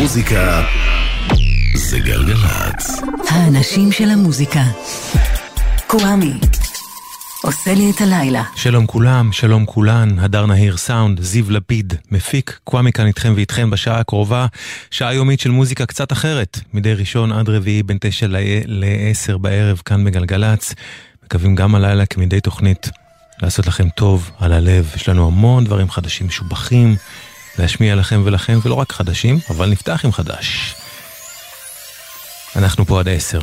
מוזיקה זה גלגלצ. האנשים של המוזיקה. קוואמי. עושה לי את הלילה. שלום כולם, שלום כולן, הדר נהיר סאונד, זיו לפיד, מפיק, קוואמי כאן איתכם ואיתכם בשעה הקרובה, שעה יומית של מוזיקה קצת אחרת, מדי ראשון עד רביעי בין תשע לעשר בערב כאן בגלגלצ. מקווים גם הלילה כמדי תוכנית לעשות לכם טוב על הלב, יש לנו המון דברים חדשים משובחים להשמיע לכם ולכם, ולא רק חדשים, אבל נפתח עם חדש. אנחנו פה עד עשר.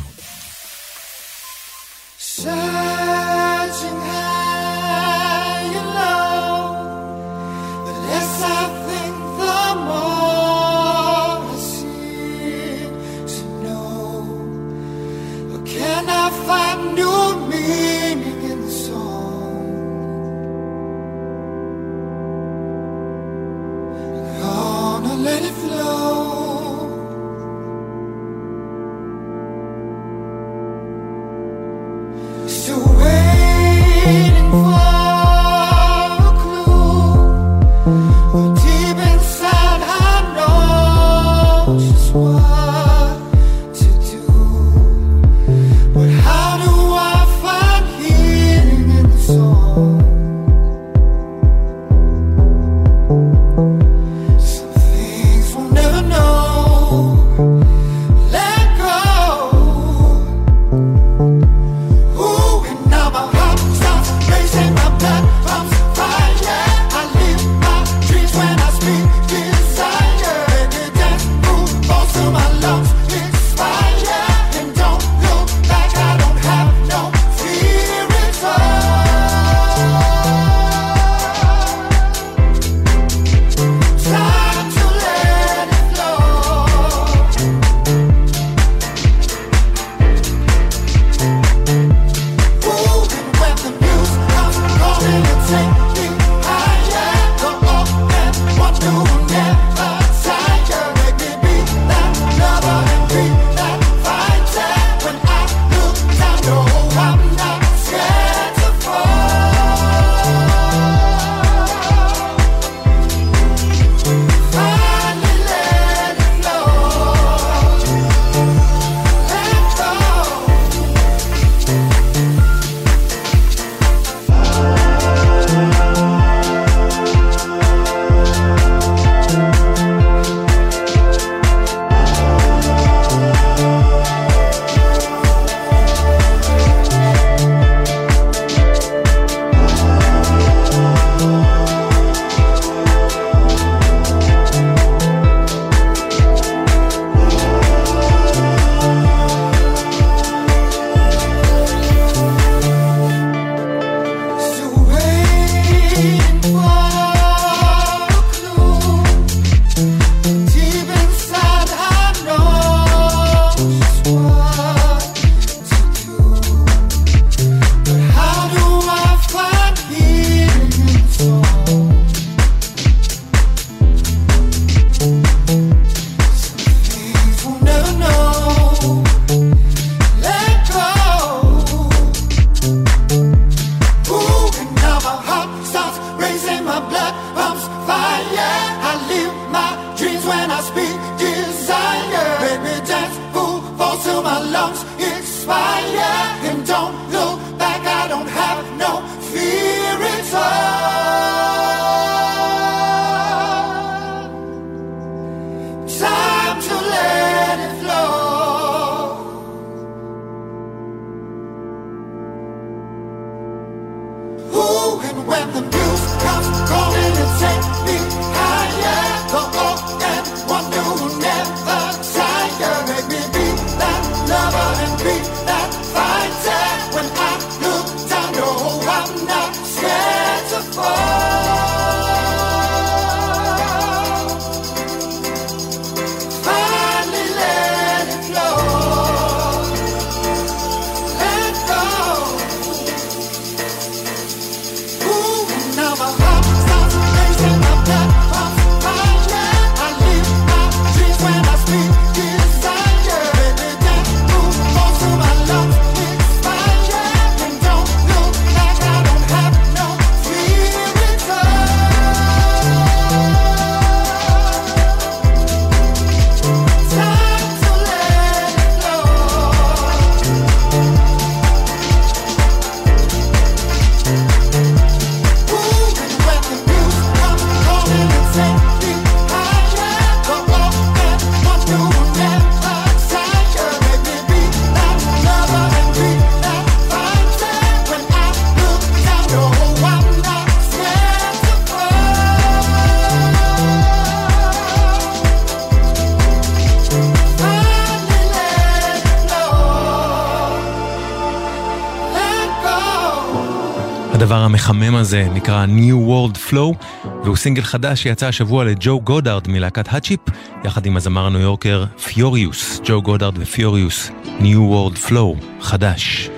to הדבר המחמם הזה נקרא New World Flow, והוא סינגל חדש שיצא השבוע לג'ו גודארד מלהקת Hot Chip, יחד עם הזמר הניו יורקר Fiorious, ג'ו גודארד ו Fiorious, New World Flow, חדש.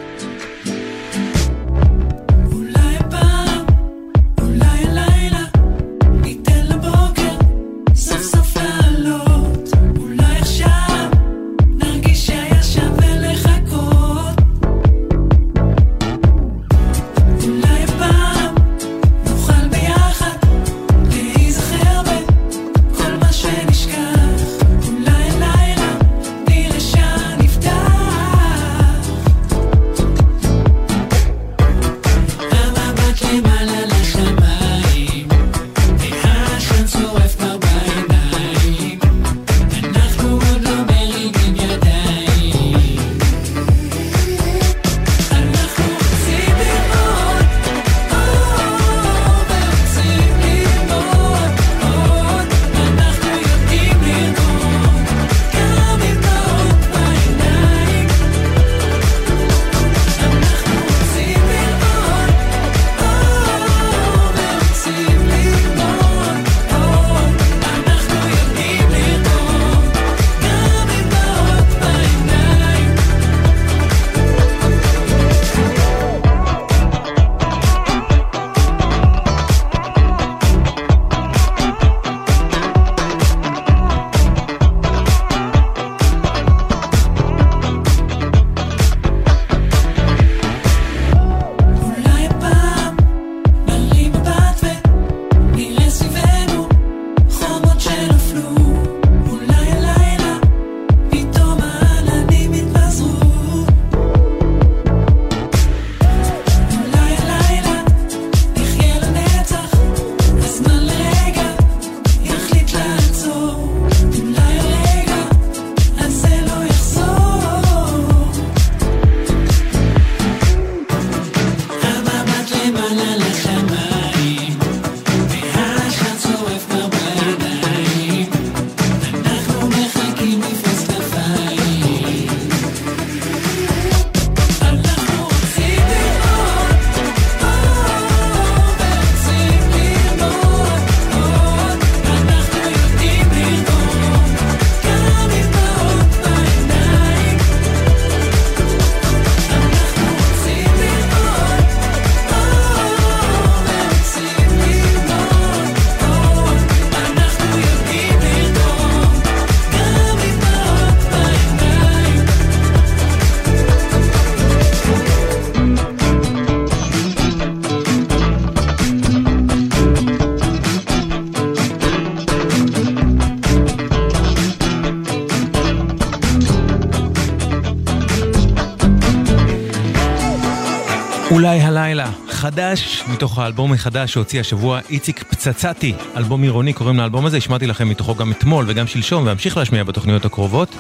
אולי הלילה, חדש, מתוך האלבום החדש שהוציא השבוע איציק פצצתי, אלבום עירוני, קוראים לאלבום הזה, השמעתי לכם מתוכו גם אתמול וגם שלשום, ואמשיך להשמיע בתוכניות הקרובות.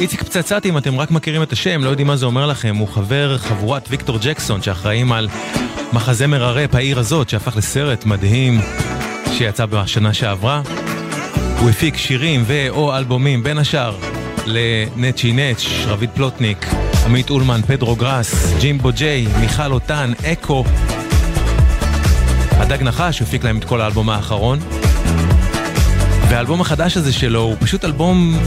איציק פצצתי, אם אתם רק מכירים את השם, לא יודעים מה זה אומר לכם, הוא חבר חבורת ויקטור ג'קסון, שאחראים על מחזמר הראפ העיר הזאת, שהפך לסרט מדהים שיצא בשנה שעברה. הוא הפיק שירים ו/או אלבומים, בין השאר, לנצ'י נץ', רביד פלוטניק, עמית אולמן, פדרו גראס, ג'ימבו ג'יי, מיכל אותן, אקו. הדג נחש הפיק להם את כל האלבום האחרון. והאלבום החדש הזה שלו הוא פשוט אלבום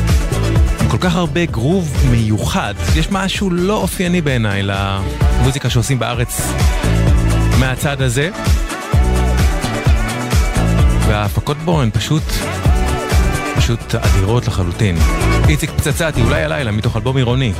עם כל כך הרבה גרוב מיוחד. יש משהו לא אופייני בעיניי למוזיקה שעושים בארץ מהצד הזה. וההפקות בו הן פשוט, פשוט אדירות לחלוטין. איציק פצצתי, אולי הלילה, מתוך אלבום עירוני.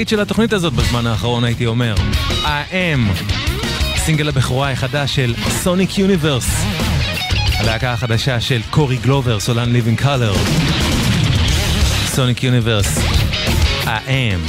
הלהיט של התוכנית הזאת בזמן האחרון, הייתי אומר. I Am, סינגל הבכורה החדש של Sonic Universe. הלהקה החדשה של קורי גלובר, סולן Living Colour. Sonic Universe. I Am.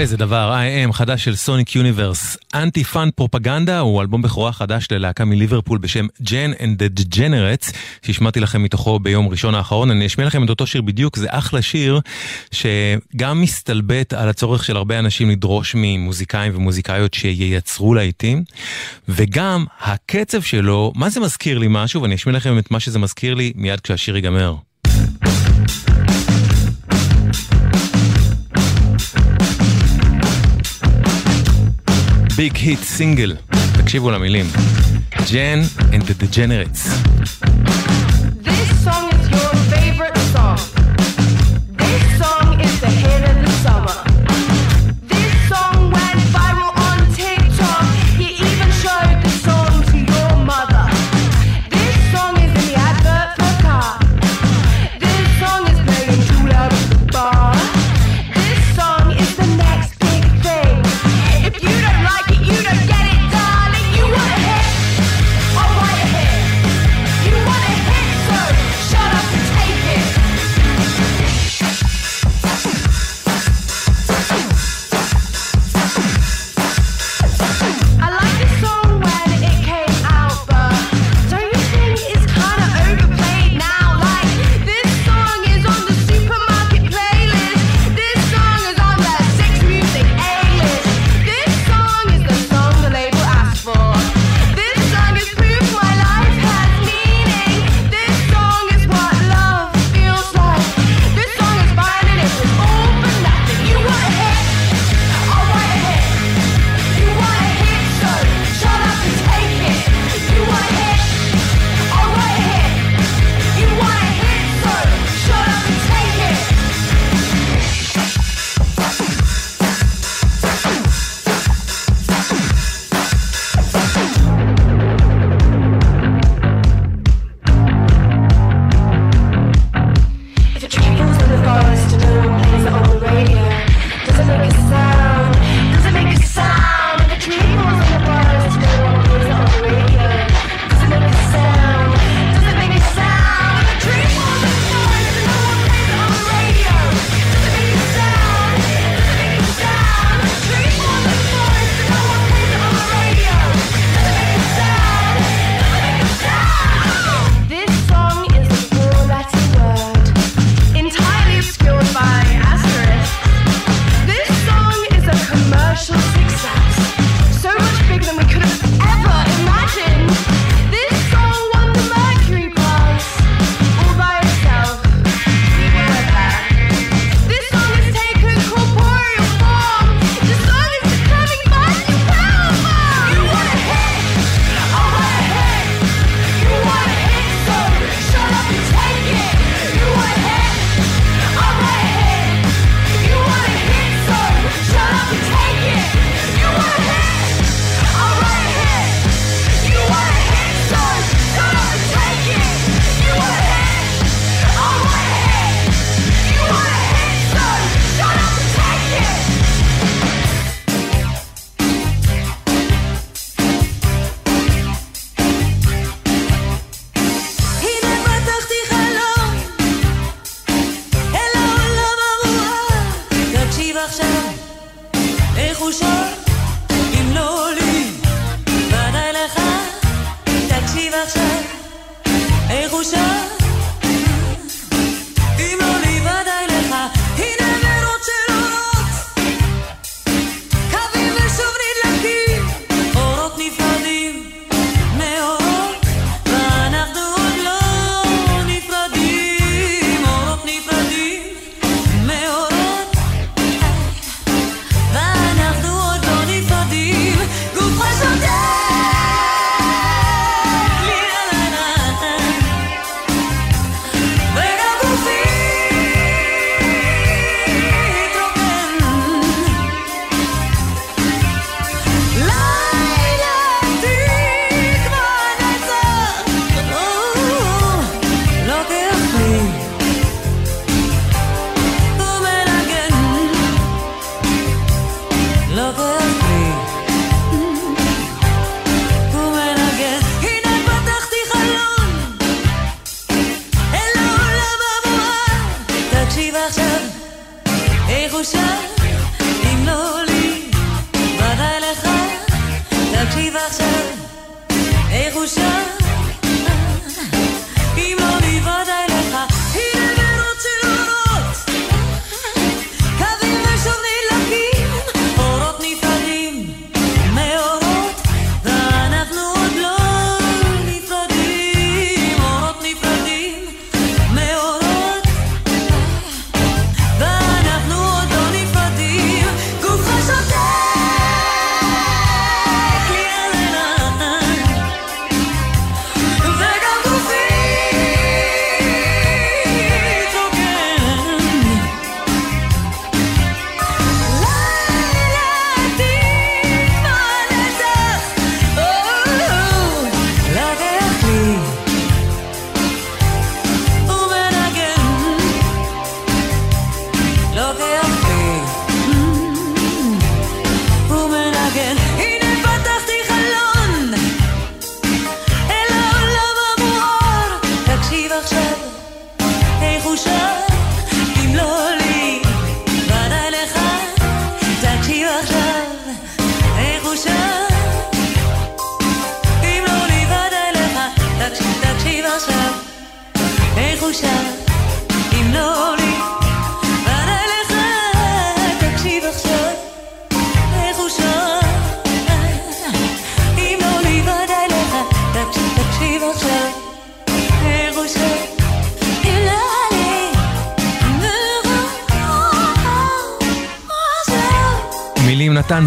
איזה דבר, I Am חדש של Sonic Universe, Anti Fun Propaganda, הוא אלבום בכורה חדש ללהקה מליברפול בשם Jen and the Degenerates, שהשמעתי לכם מתוכו ביום ראשון האחרון. אני אשמיע לכם את אותו שיר בדיוק, זה אחלה שיר שגם מסתלבט על הצורך של הרבה אנשים לדרוש ממוזיקאים ומוזיקאיות שייצרו להיטים, וגם הקצב שלו, מה זה מזכיר לי משהו, ואני אשמיע לכם את מה שזה מזכיר לי מיד כשהשיר ייגמר. ביג היט סינגל. תקשיבו למילים. ג'ן אנד דה degenerates.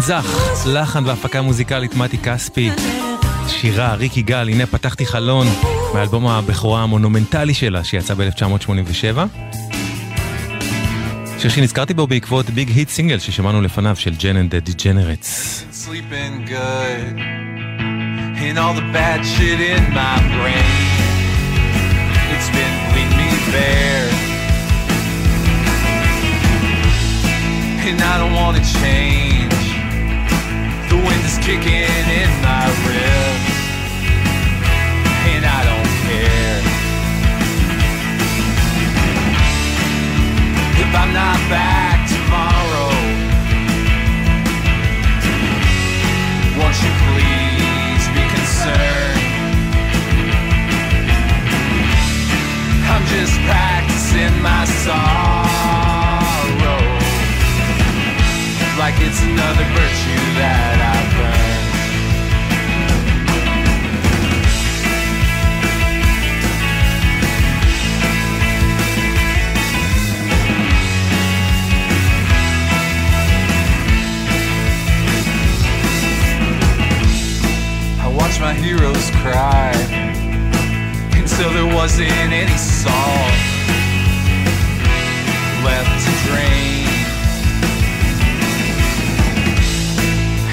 נתן זך, לחן והפקה מוזיקלית מתי כספי, שרה ריקי גל, הנה פתחתי חלון, מאלבום הבכורה המונומנטלי שלה שיצא ב-1987. שיר שנזכרתי בו בעקבות Big Hit Single ששמענו לפניו של Jen and the Degenerates. sleeping good and and I don't want to change is kicking in my ribs and I don't care. If I'm not back tomorrow Won't you please be concerned? I'm just practicing my sorrow. Like it's another virtue that I've My heroes cry until there wasn't any salt left to drain.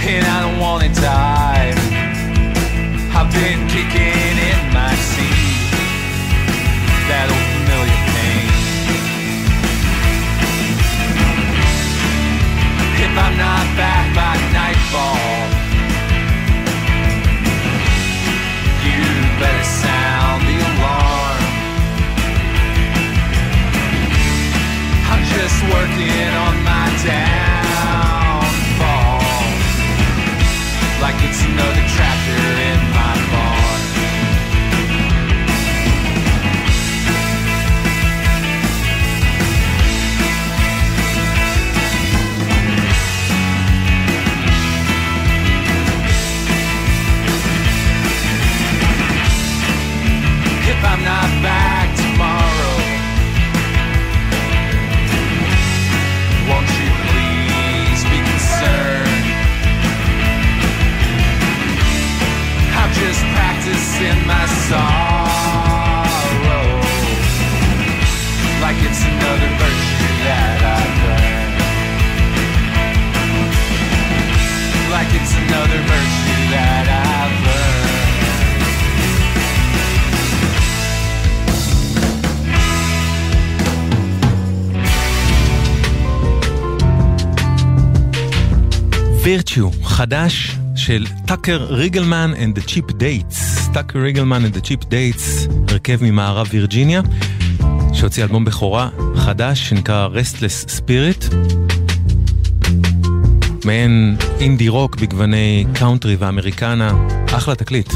And I don't wanna die. I've been kicking in my seat. That old familiar pain. If I'm not back by nightfall, better sound the alarm. I'm just working on my down. החדש של טאקר ריגלמן and the Cheap Dates. טאקר ריגלמן and the Cheap Dates, הרכב ממערב וירג'יניה, שהוציא אלבום בכורה חדש שנקרא Restless Spirit. מעין אינדי רוק בגווני קאונטרי ואמריקנה, אחלה תקליט.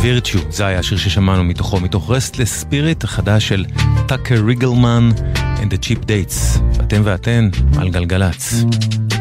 Virtue, זה היה השיר ששמענו מתוכו, מתוך Restless Spirit החדש של טאקר ריגלמן and the Cheap Dates. אתם ואתן על גלגלצ. Mm-hmm.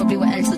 probably what else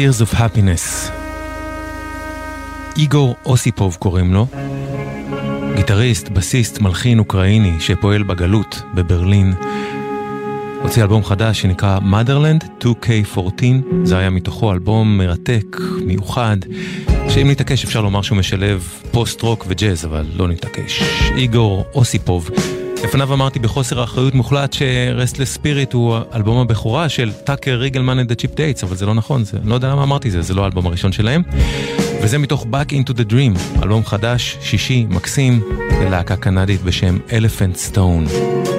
Six Years of Happiness. איגור אוסיפוב קוראים לו, גיטריסט, בסיסט, מלחין אוקראיני שפועל בגלות בברלין. הוציא אלבום חדש שנקרא Motherland 2K14, זה היה מתוכו אלבום מרתק, מיוחד, שאם נתעקש אפשר לומר שהוא משלב פוסט-רוק וג'אז, אבל לא נתעקש. איגור אוסיפוב. לפניו אמרתי בחוסר אחריות מוחלט ש Restless Spirit הוא אלבום הבכורה של טאקר ריגלמן the Cheap Dates, אבל זה לא נכון, זה, לא יודע למה אמרתי זה, זה לא האלבום הראשון שלהם. וזה מתוך Back into the Dream, אלבום חדש, שישי, מקסים, ללהקה קנדית בשם Elephant Stone.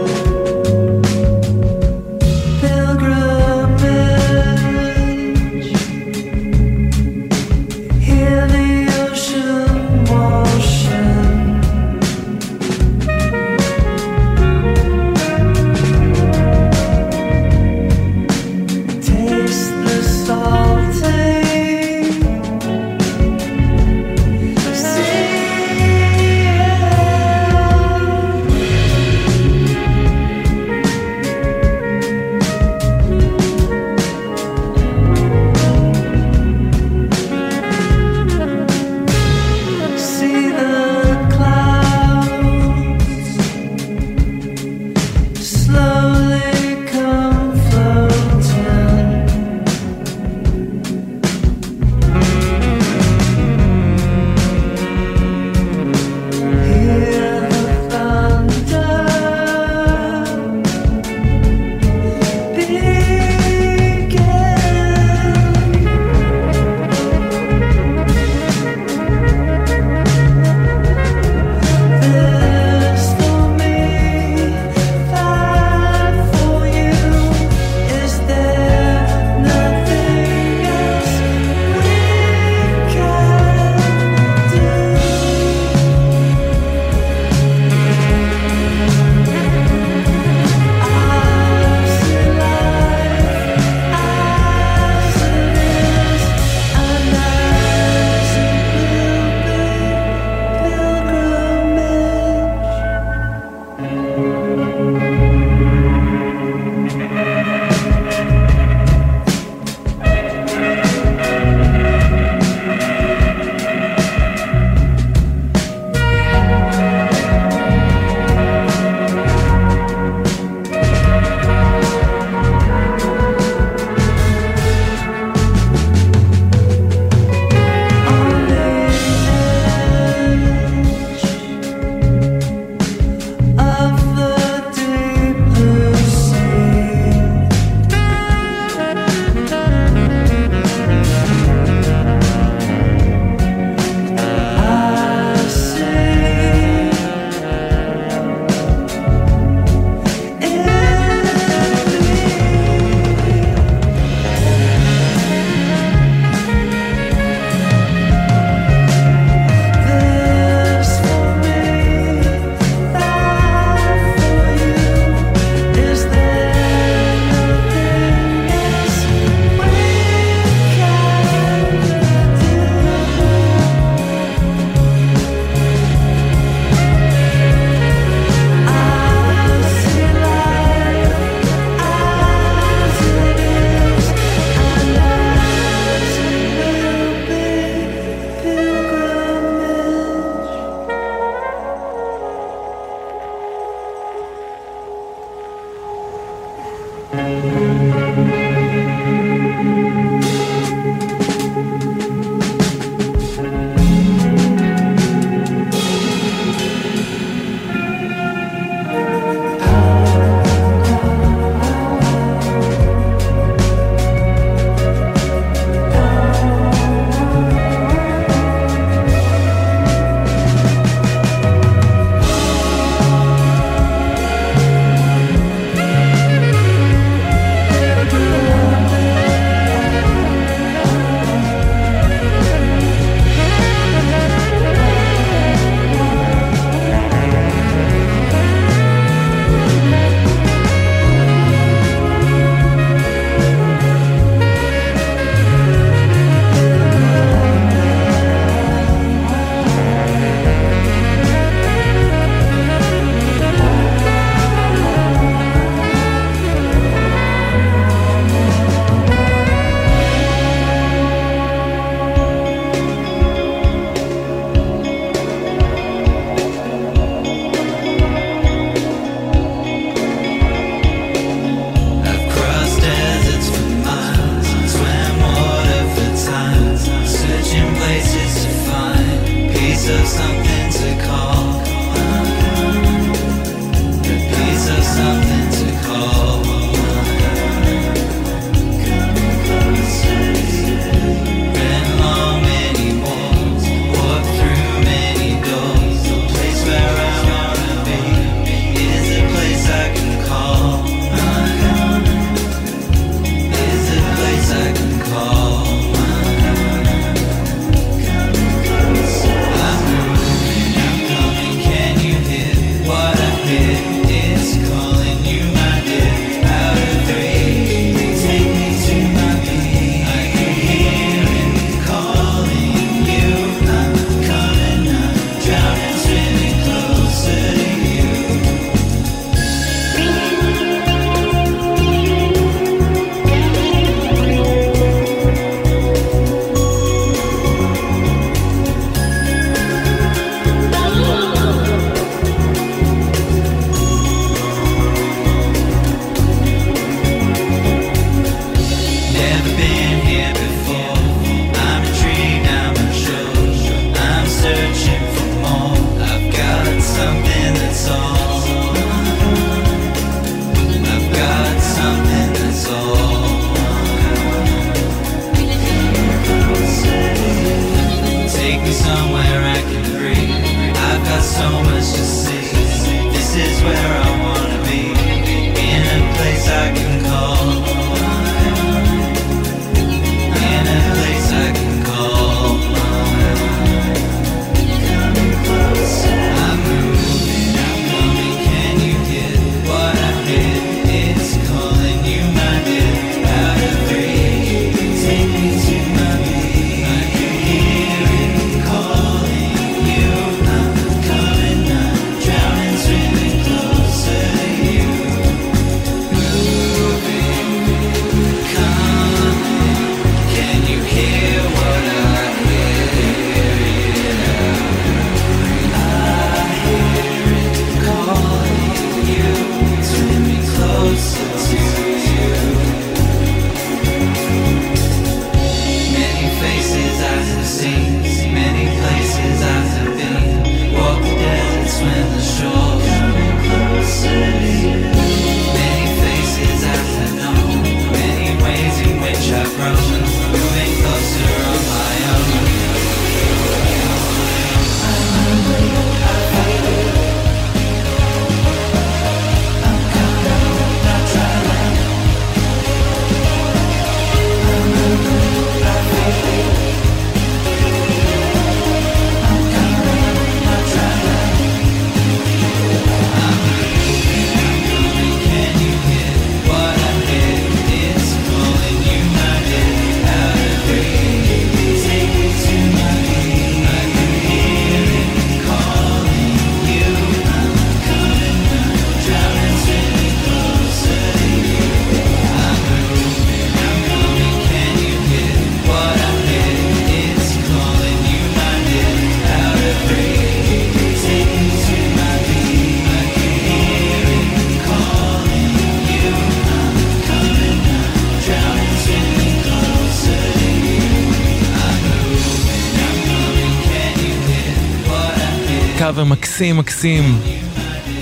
מקסים מקסים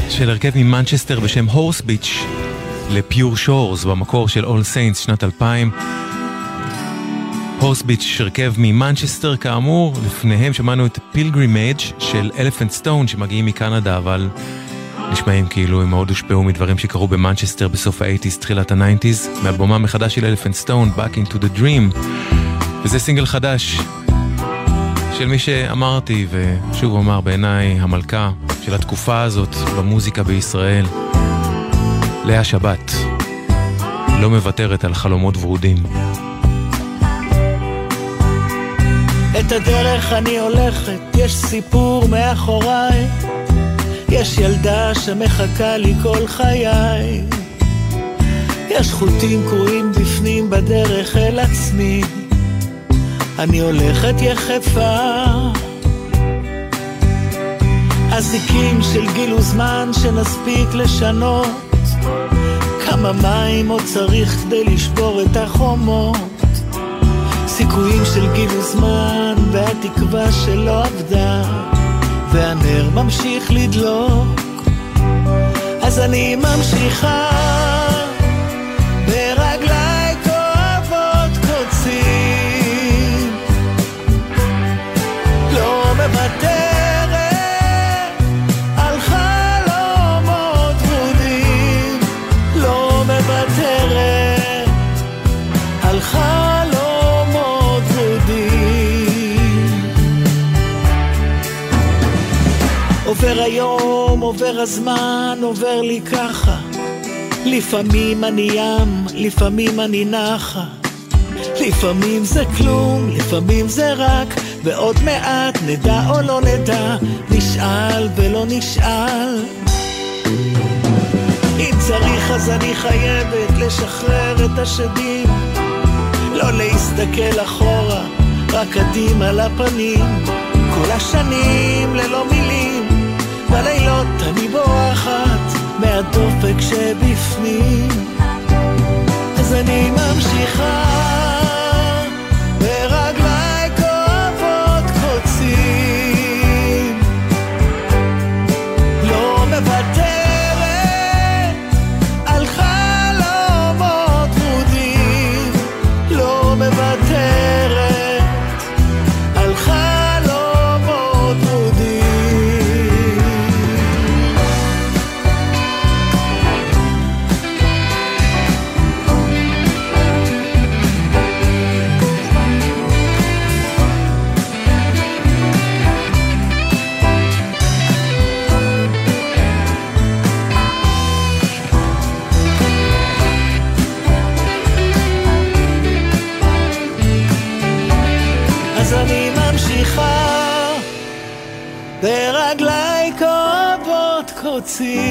של הרכב ממנצ'סטר בשם Horsebeach ל Pure Shores במקור של All Saints שנת 2000. Horsebeach הרכב ממנצ'סטר כאמור, לפניהם שמענו את Pilgrimage של Elephant Stone שמגיעים מקנדה אבל נשמעים כאילו הם מאוד הושפעו מדברים שקרו במנצ'סטר בסוף האייטיז, תחילת הניינטיז, מאלבומם החדש של Elephant Stone, Back into the Dream. וזה סינגל חדש של מי שאמרתי, ושוב אומר, בעיניי המלכה של התקופה הזאת במוזיקה בישראל, לאה שבת, לא מוותרת על חלומות ורודים. את הדרך אני הולכת, יש סיפור מאחוריי, יש ילדה שמחכה לי כל חיי, יש חוטים קרועים בפנים בדרך אל עצמי. אני הולכת יחפה. אזיקים של גיל וזמן שנספיק לשנות, כמה מים עוד צריך כדי לשבור את החומות, סיכויים של גיל וזמן והתקווה שלא עבדה, והנר ממשיך לדלוק, אז אני ממשיכה. היום, עובר הזמן, עובר לי ככה. לפעמים אני ים, לפעמים אני נחה. לפעמים זה כלום, לפעמים זה רק ועוד מעט נדע או לא נדע נשאל ולא נשאל. אם צריך אז אני חייבת לשחרר את השדים. לא להסתכל אחורה, רק קדימה לפנים. כל השנים ללא מילים בלילות אני בורחת מהדופק שבפנים. אז אני ממשיכה see.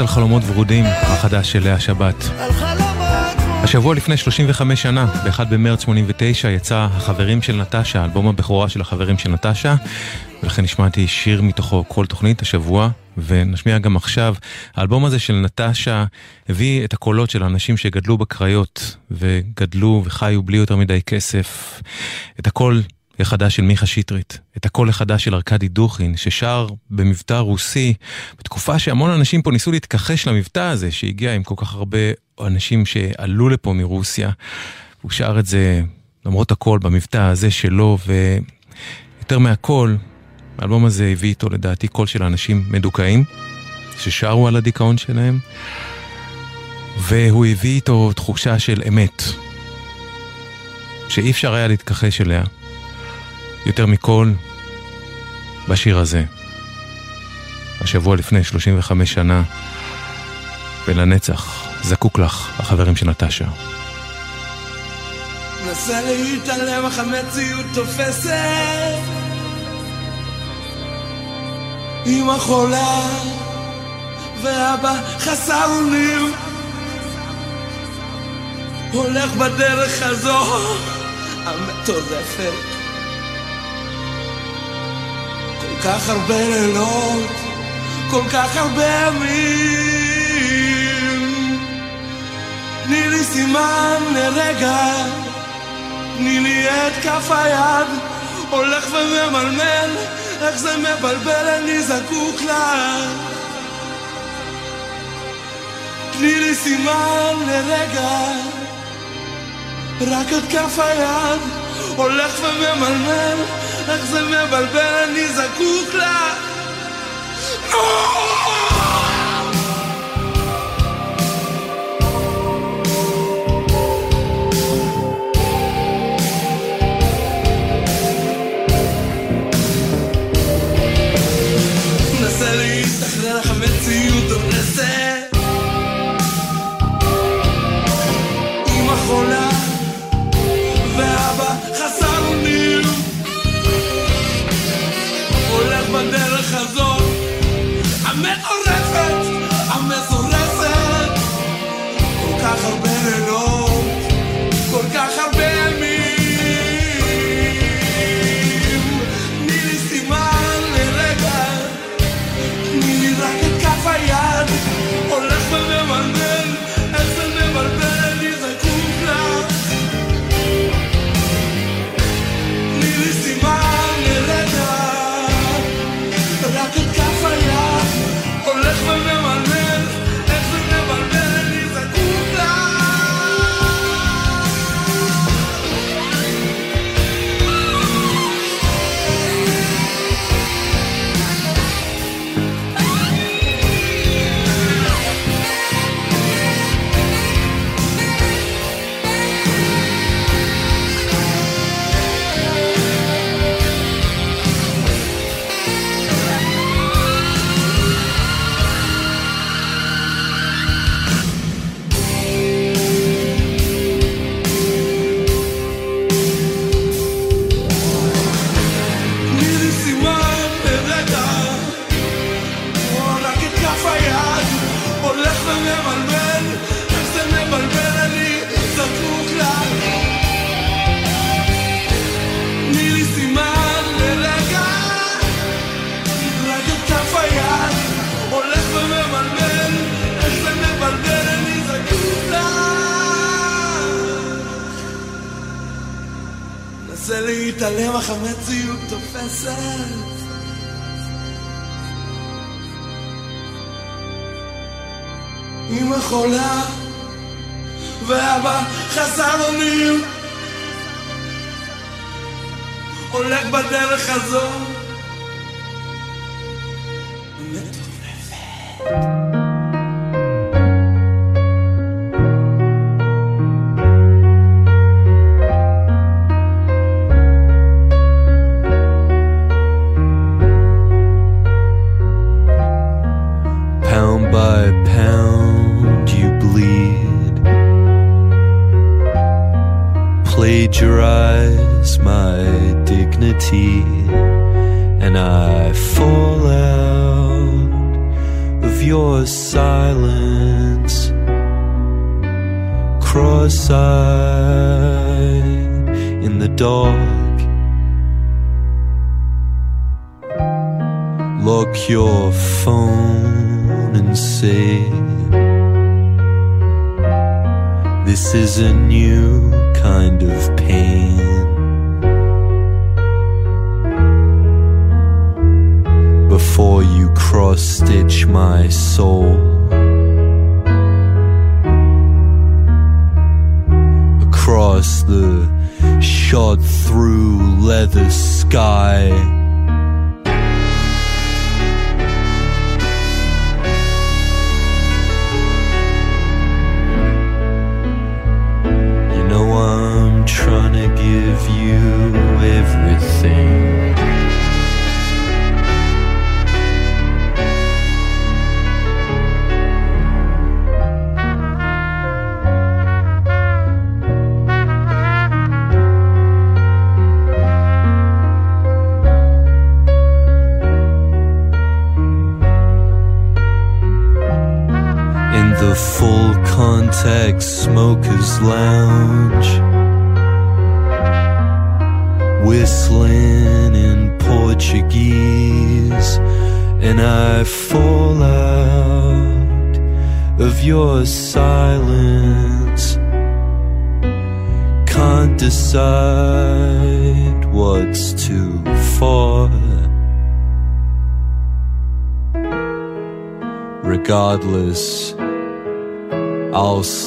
על חלומות ורודים, החדש של לאה שבת. השבוע לפני 35 שנה, ב-1 במרץ 89, יצא החברים של נטשה, אלבום הבכורה של החברים של נטשה, ולכן השמעתי שיר מתוכו כל תוכנית השבוע, ונשמיע גם עכשיו. האלבום הזה של נטשה הביא את הקולות של האנשים שגדלו בקריות, וגדלו וחיו בלי יותר מדי כסף. את הקול החדש של מיכה שטרית, את הקול החדש של ארכדי דוכין, ששר במבטא רוסי, בתקופה שהמון אנשים פה ניסו להתכחש למבטא הזה, שהגיע עם כל כך הרבה אנשים שעלו לפה מרוסיה. הוא שר את זה למרות הכל במבטא הזה שלו, ויותר מהכל, האלבום הזה הביא איתו לדעתי קול של אנשים מדוכאים, ששרו על הדיכאון שלהם, והוא הביא איתו תחושה של אמת, שאי אפשר היה להתכחש אליה. יותר מכל, בשיר הזה. השבוע לפני 35 שנה, ולנצח, זקוק לך, החברים של נטשה. מנסה להתעלם אך המציאות תופסת אמא חולה ואבא חסר אונים הולך בדרך הזו המטורפת כך הרבה לילות כל כך הרבה ימים. תני לי סימן לרגע תני לי את כף היד הולך וממלמל איך זה מבלבל אני זקוק לך תני לי סימן לרגע רק את כף היד הולך וממלמל איך זה מבלבל אני זקוק לך להתעלם אך המציאות תופסת. אמא חולה ואבא חסר אונים. הולך בדרך הזו. Pound dark. Lock your phone and say, This is a new kind of pain. Before you cross stitch my soul. Shot through leather sky.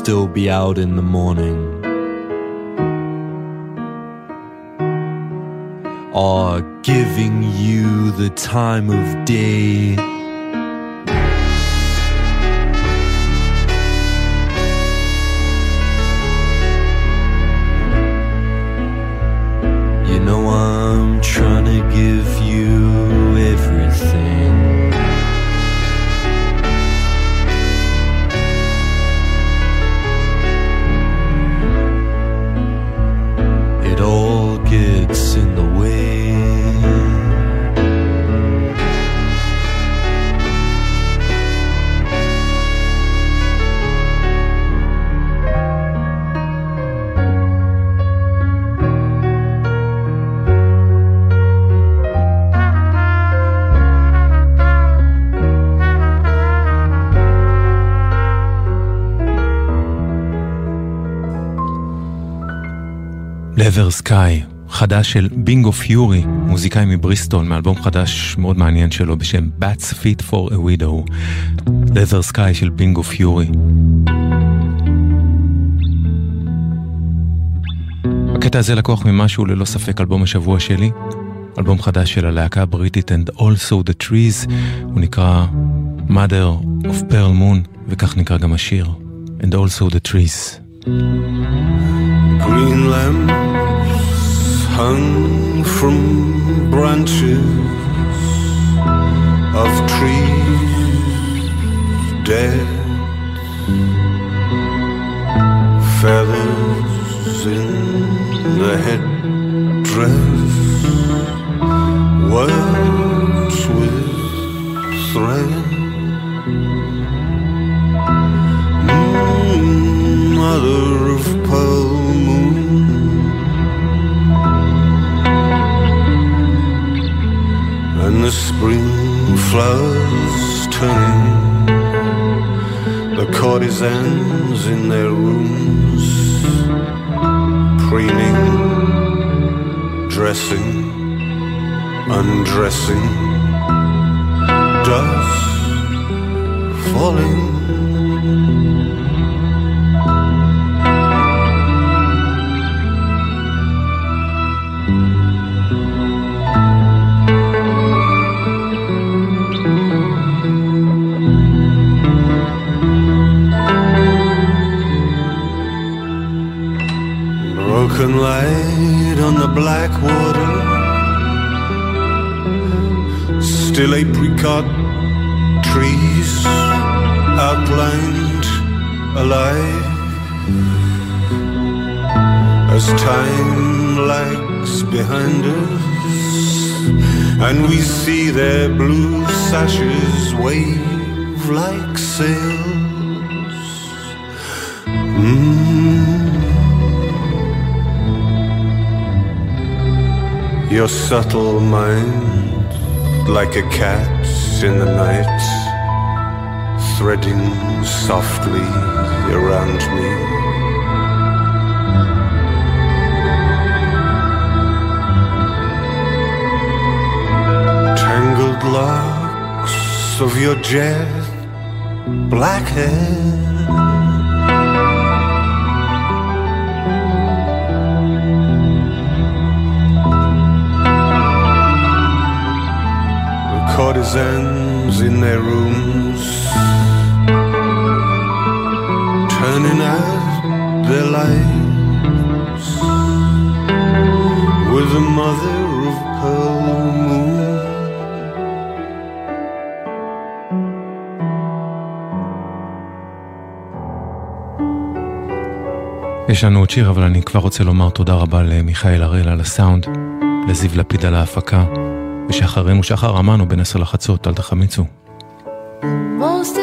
Still be out in the morning. Or giving you the time of day. לבר סקאי, חדש של בינגו פיורי, מוזיקאי מבריסטול, מאלבום חדש מאוד מעניין שלו בשם Bats Fit for a Widow. לבר סקאי של בינגו פיורי. הקטע הזה לקוח ממשהו ללא ספק אלבום השבוע שלי, אלבום חדש של הלהקה הבריטית And Also the Trees, הוא נקרא Mother of Pearl Moon, וכך נקרא גם השיר, And Also the Trees. Green lamps hung from branches of trees dead. Feathers in the headdress, words spring flowers turning, the courtesans in their rooms, preening dressing, undressing, dust falling. Apricot trees outlined alive. As time lags behind us, and we see their blue sashes wave like sails. Mm. Your subtle mind, like a cat in the night, threading softly around me. Tangled locks of your jet black hair. Courtesans in their rooms, turning out their lights with a mother of pearl moon. יש לנו עוד שיר, אבל אני כבר רוצה לומר תודה רבה למיכאל הראל על הסאונד, לזיו לפיד על ההפקה, ושחרנו שחר אמרנו בין עשר לחצות, אל תחמיצו. Most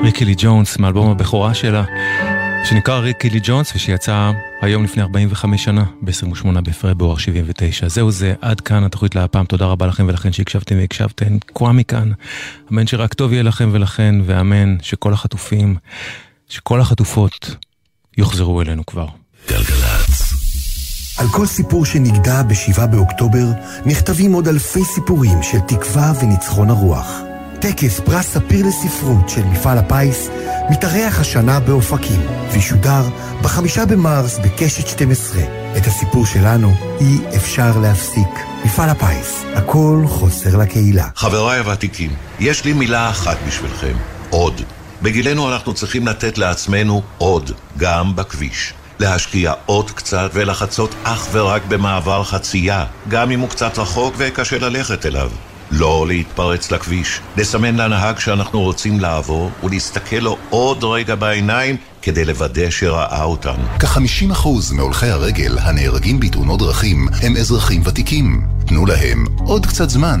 ריקי לי ג'ונס מאלבום הבכורה שלה, שנקרא ריקי לי ג'ונס ושיצא היום לפני 45 שנה, ב-28 בפברואר 79. זהו זה, עד כאן התוכנית להפעם, תודה רבה לכם ולכן שהקשבתם והקשבתם. קווה מכאן, אמן שרק טוב יהיה לכם ולכן, ואמן שכל החטופים, שכל החטופות יוחזרו אלינו כבר. על כל סיפור שנגדע ב-7 באוקטובר נכתבים עוד אלפי סיפורים של תקווה וניצחון הרוח. טקס פרס ספיר לספרות של מפעל הפיס מתארח השנה באופקים וישודר בחמישה במרס בקשת 12. את הסיפור שלנו אי אפשר להפסיק. מפעל הפיס, הכל חוסר לקהילה. חבריי הוותיקים, יש לי מילה אחת בשבילכם, עוד. בגילנו אנחנו צריכים לתת לעצמנו עוד, גם בכביש. להשקיע עוד קצת ולחצות אך ורק במעבר חצייה, גם אם הוא קצת רחוק וקשה ללכת אליו. לא להתפרץ לכביש, לסמן לנהג שאנחנו רוצים לעבור ולהסתכל לו עוד רגע בעיניים כדי לוודא שראה אותנו. כ-50% מהולכי הרגל הנהרגים בתאונות דרכים הם אזרחים ותיקים. תנו להם עוד קצת זמן.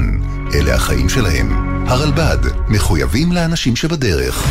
אלה החיים שלהם. הרלב"ד, מחויבים לאנשים שבדרך.